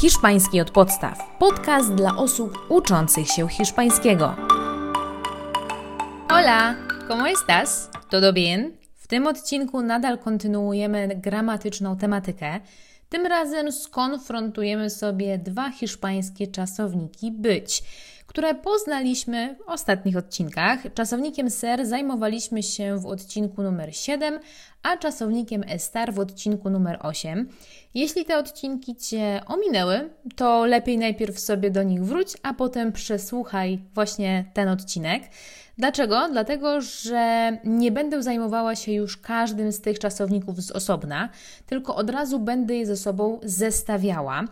Hiszpański od podstaw. Podcast dla osób uczących się hiszpańskiego. Hola, ¿cómo estás? ¿Todo bien? W tym odcinku nadal kontynuujemy gramatyczną tematykę. Tym razem skonfrontujemy sobie dwa hiszpańskie czasowniki być które poznaliśmy w ostatnich odcinkach. Czasownikiem ser zajmowaliśmy się w odcinku numer 7, a czasownikiem estar w odcinku numer 8. Jeśli te odcinki Cię ominęły, to lepiej najpierw sobie do nich wróć, a potem przesłuchaj właśnie ten odcinek. Dlaczego? Dlatego, że nie będę zajmowała się już każdym z tych czasowników z osobna, tylko od razu będę je ze sobą zestawiała.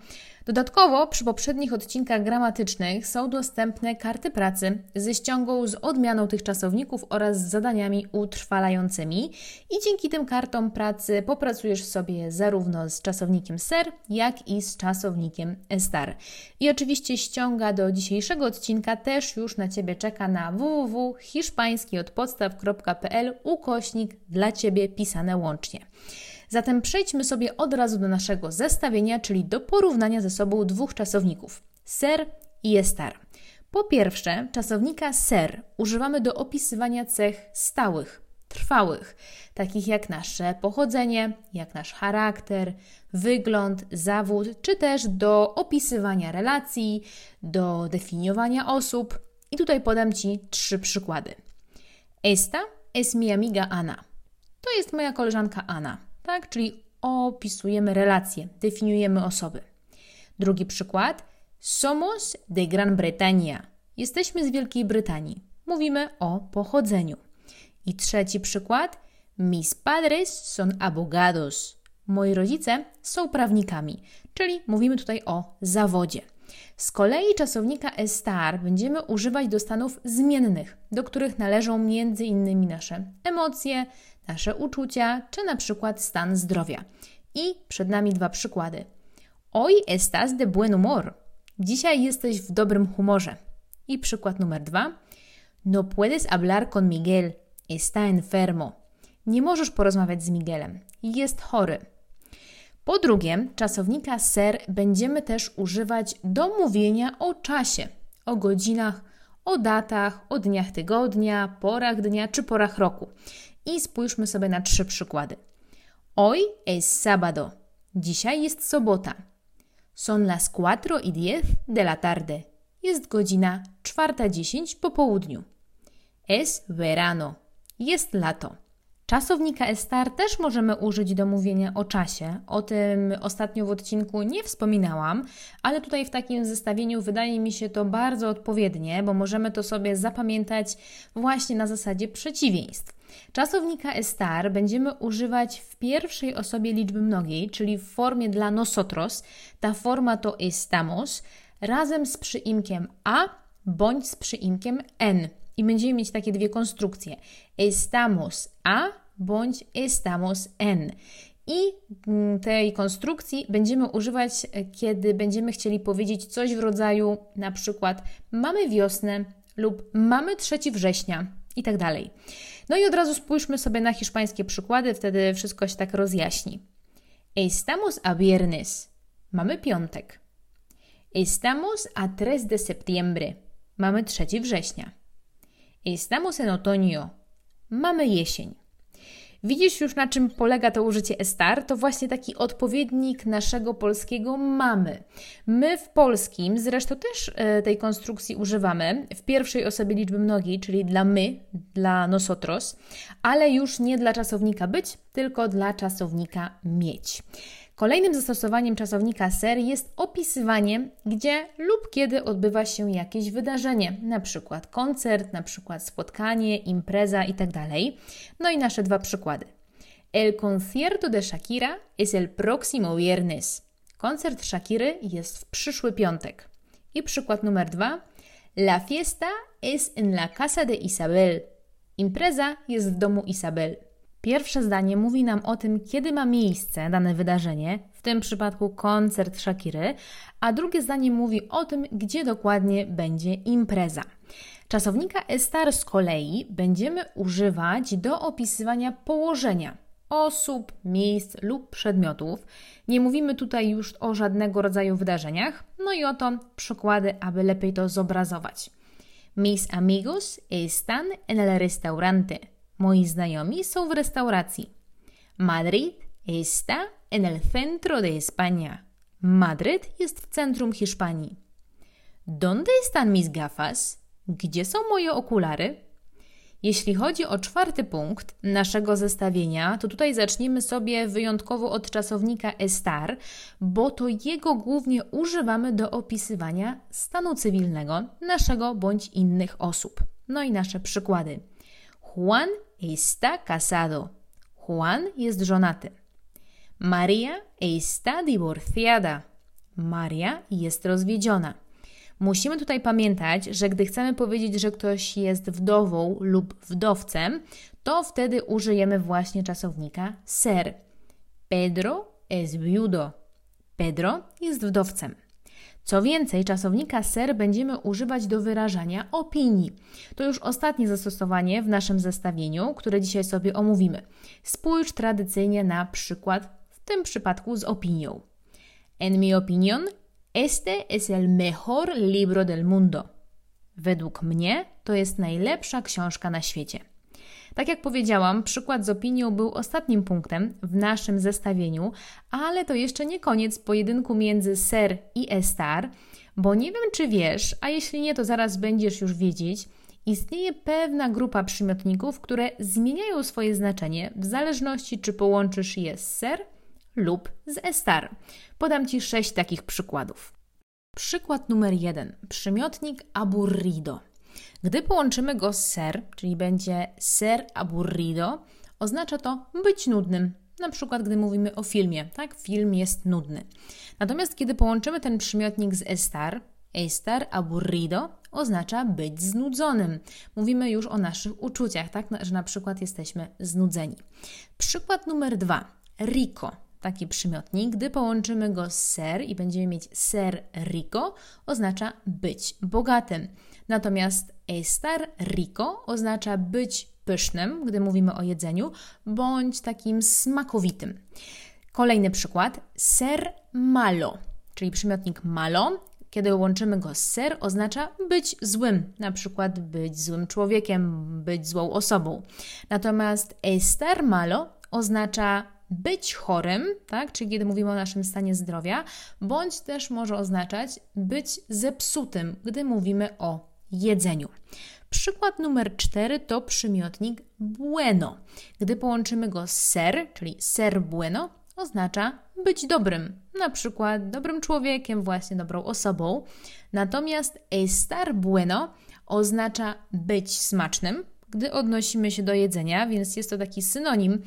Dodatkowo przy poprzednich odcinkach gramatycznych są dostępne karty pracy ze ściągą z odmianą tych czasowników oraz z zadaniami utrwalającymi i dzięki tym kartom pracy popracujesz sobie zarówno z czasownikiem ser, jak i z czasownikiem estar. I oczywiście ściąga do dzisiejszego odcinka też już na Ciebie czeka na www.hiszpańskiodpodstaw.pl ukośnik dla Ciebie pisane łącznie. Zatem przejdźmy sobie od razu do naszego zestawienia, czyli do porównania ze sobą dwóch czasowników ser i estar. Po pierwsze, czasownika ser używamy do opisywania cech stałych, trwałych, takich jak nasze pochodzenie, jak nasz charakter, wygląd, zawód, czy też do opisywania relacji, do definiowania osób. I tutaj podam Ci trzy przykłady. Esta es mi amiga Ana. To jest moja koleżanka Ana tak? Czyli opisujemy relacje, definiujemy osoby. Drugi przykład. Somos de Gran Bretaña. Jesteśmy z Wielkiej Brytanii. Mówimy o pochodzeniu. I trzeci przykład. Mis padres son abogados. Moi rodzice są prawnikami, czyli mówimy tutaj o zawodzie. Z kolei czasownika estar będziemy używać do stanów zmiennych, do których należą m.in. nasze emocje, nasze uczucia czy na przykład stan zdrowia. I przed nami dwa przykłady. Hoy estás de buen humor. Dzisiaj jesteś w dobrym humorze. I przykład numer dwa. No puedes hablar con Miguel. Está enfermo. Nie możesz porozmawiać z Miguelem. Jest chory. Po drugie, czasownika ser będziemy też używać do mówienia o czasie, o godzinach, o datach, o dniach tygodnia, porach dnia czy porach roku. I spójrzmy sobie na trzy przykłady. Hoy es sábado. Dzisiaj jest sobota. Son las cuatro y diez de la tarde. Jest godzina 4.10 po południu. Es verano. Jest lato. Czasownika estar też możemy użyć do mówienia o czasie. O tym ostatnio w odcinku nie wspominałam, ale tutaj w takim zestawieniu wydaje mi się to bardzo odpowiednie, bo możemy to sobie zapamiętać właśnie na zasadzie przeciwieństw. Czasownika estar będziemy używać w pierwszej osobie liczby mnogiej, czyli w formie dla nosotros. Ta forma to estamos razem z przyimkiem a bądź z przyimkiem n. I będziemy mieć takie dwie konstrukcje. Estamos a bądź estamos en. I mm, tej konstrukcji będziemy używać, e, kiedy będziemy chcieli powiedzieć coś w rodzaju na przykład mamy wiosnę lub mamy 3 września i tak dalej. No i od razu spójrzmy sobie na hiszpańskie przykłady, wtedy wszystko się tak rozjaśni. Estamos a viernes. Mamy piątek. Estamos a 3 de septiembre. Mamy 3 września. Estamos en otoño. Mamy jesień. Widzisz już na czym polega to użycie estar? To właśnie taki odpowiednik naszego polskiego mamy. My w polskim zresztą też e, tej konstrukcji używamy w pierwszej osobie liczby mnogiej, czyli dla my, dla nosotros, ale już nie dla czasownika być, tylko dla czasownika mieć. Kolejnym zastosowaniem czasownika ser jest opisywanie, gdzie lub kiedy odbywa się jakieś wydarzenie, na przykład koncert, na przykład spotkanie, impreza itd. Tak no i nasze dwa przykłady. El concierto de Shakira es el próximo viernes. Koncert Shakiry jest w przyszły piątek. I przykład numer dwa. La fiesta es en la casa de Isabel. Impreza jest w domu Isabel. Pierwsze zdanie mówi nam o tym, kiedy ma miejsce dane wydarzenie, w tym przypadku koncert Shakiry, a drugie zdanie mówi o tym, gdzie dokładnie będzie impreza. Czasownika estar z kolei będziemy używać do opisywania położenia, osób, miejsc lub przedmiotów. Nie mówimy tutaj już o żadnego rodzaju wydarzeniach. No i oto przykłady, aby lepiej to zobrazować. Mis amigos están en el restaurante. Moi znajomi są w restauracji. Madrid está en el centro de España. Madryt jest w centrum Hiszpanii. ¿Dónde están mis gafas? Gdzie są moje okulary? Jeśli chodzi o czwarty punkt naszego zestawienia, to tutaj zaczniemy sobie wyjątkowo od czasownika estar, bo to jego głównie używamy do opisywania stanu cywilnego naszego bądź innych osób. No i nasze przykłady. Juan está casado. Juan jest żonaty. Maria está divorciada. Maria jest rozwiedziona. Musimy tutaj pamiętać, że gdy chcemy powiedzieć, że ktoś jest wdową lub wdowcem, to wtedy użyjemy właśnie czasownika ser. Pedro es viudo. Pedro jest wdowcem. Co więcej, czasownika ser będziemy używać do wyrażania opinii. To już ostatnie zastosowanie w naszym zestawieniu, które dzisiaj sobie omówimy. Spójrz tradycyjnie na przykład, w tym przypadku z opinią. En mi opinion, Este es el mejor libro del mundo. Według mnie to jest najlepsza książka na świecie. Tak jak powiedziałam, przykład z opinią był ostatnim punktem w naszym zestawieniu, ale to jeszcze nie koniec pojedynku między ser i estar, bo nie wiem czy wiesz, a jeśli nie, to zaraz będziesz już wiedzieć, istnieje pewna grupa przymiotników, które zmieniają swoje znaczenie w zależności czy połączysz je z ser lub z estar. Podam Ci sześć takich przykładów. Przykład numer jeden. Przymiotnik aburrido. Gdy połączymy go z ser, czyli będzie ser aburrido, oznacza to być nudnym. Na przykład, gdy mówimy o filmie, tak? Film jest nudny. Natomiast kiedy połączymy ten przymiotnik z estar, estar aburrido oznacza być znudzonym. Mówimy już o naszych uczuciach, tak? Że na przykład jesteśmy znudzeni. Przykład numer dwa. Rico taki przymiotnik. Gdy połączymy go z ser i będziemy mieć ser rico, oznacza być bogatym. Natomiast estar rico oznacza być pysznym, gdy mówimy o jedzeniu, bądź takim smakowitym. Kolejny przykład. Ser malo, czyli przymiotnik malo. Kiedy łączymy go z ser, oznacza być złym, na przykład być złym człowiekiem, być złą osobą. Natomiast estar malo oznacza być chorym, tak? czyli kiedy mówimy o naszym stanie zdrowia, bądź też może oznaczać być zepsutym, gdy mówimy o jedzeniu. Przykład numer cztery to przymiotnik bueno. Gdy połączymy go z ser, czyli ser bueno, oznacza być dobrym, na przykład dobrym człowiekiem, właśnie dobrą osobą. Natomiast estar bueno oznacza być smacznym, gdy odnosimy się do jedzenia, więc jest to taki synonim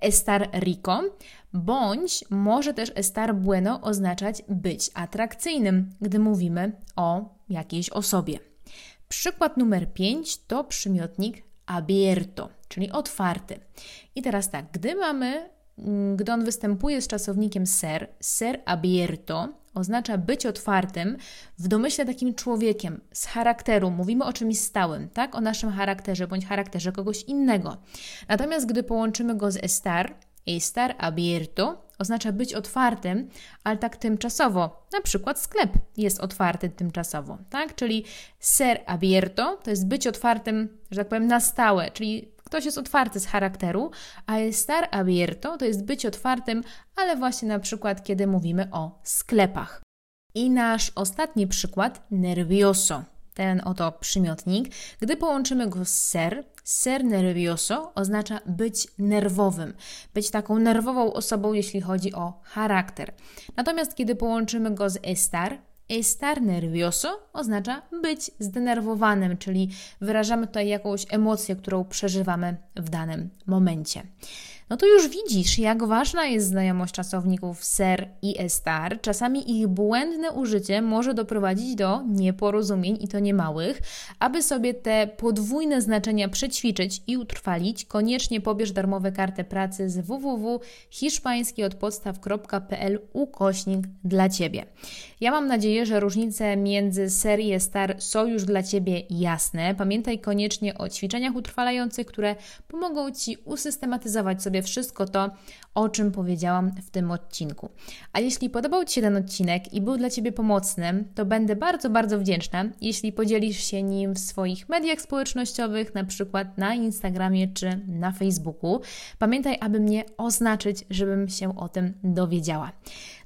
estar rico, bądź może też estar bueno oznaczać być atrakcyjnym, gdy mówimy o jakiejś osobie. Przykład numer 5 to przymiotnik abierto, czyli otwarty. I teraz tak, gdy mamy, mm, gdy on występuje z czasownikiem ser, ser abierto, oznacza być otwartym w domyśle takim człowiekiem z charakteru. Mówimy o czymś stałym, tak? O naszym charakterze bądź charakterze kogoś innego. Natomiast gdy połączymy go z estar, estar abierto oznacza być otwartym, ale tak tymczasowo. Na przykład sklep jest otwarty tymczasowo, tak? Czyli ser abierto to jest być otwartym, że tak powiem, na stałe, czyli Ktoś jest otwarty z charakteru, a estar abierto to jest być otwartym, ale właśnie na przykład kiedy mówimy o sklepach. I nasz ostatni przykład, nervioso. Ten oto przymiotnik, gdy połączymy go z ser, ser nervioso oznacza być nerwowym, być taką nerwową osobą, jeśli chodzi o charakter. Natomiast kiedy połączymy go z estar, Estar nervioso oznacza być zdenerwowanym, czyli wyrażamy tutaj jakąś emocję, którą przeżywamy w danym momencie no to już widzisz, jak ważna jest znajomość czasowników ser i estar. Czasami ich błędne użycie może doprowadzić do nieporozumień i to niemałych. Aby sobie te podwójne znaczenia przećwiczyć i utrwalić, koniecznie pobierz darmowe kartę pracy z www.hiszpańskiodpodstaw.pl ukośnik dla Ciebie. Ja mam nadzieję, że różnice między ser i estar są już dla Ciebie jasne. Pamiętaj koniecznie o ćwiczeniach utrwalających, które pomogą Ci usystematyzować sobie sobie wszystko to, o czym powiedziałam w tym odcinku. A jeśli podobał Ci się ten odcinek i był dla Ciebie pomocny, to będę bardzo, bardzo wdzięczna, jeśli podzielisz się nim w swoich mediach społecznościowych, na przykład na Instagramie czy na Facebooku. Pamiętaj, aby mnie oznaczyć, żebym się o tym dowiedziała.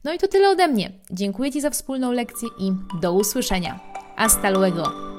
No i to tyle ode mnie. Dziękuję Ci za wspólną lekcję i do usłyszenia. Hasta luego!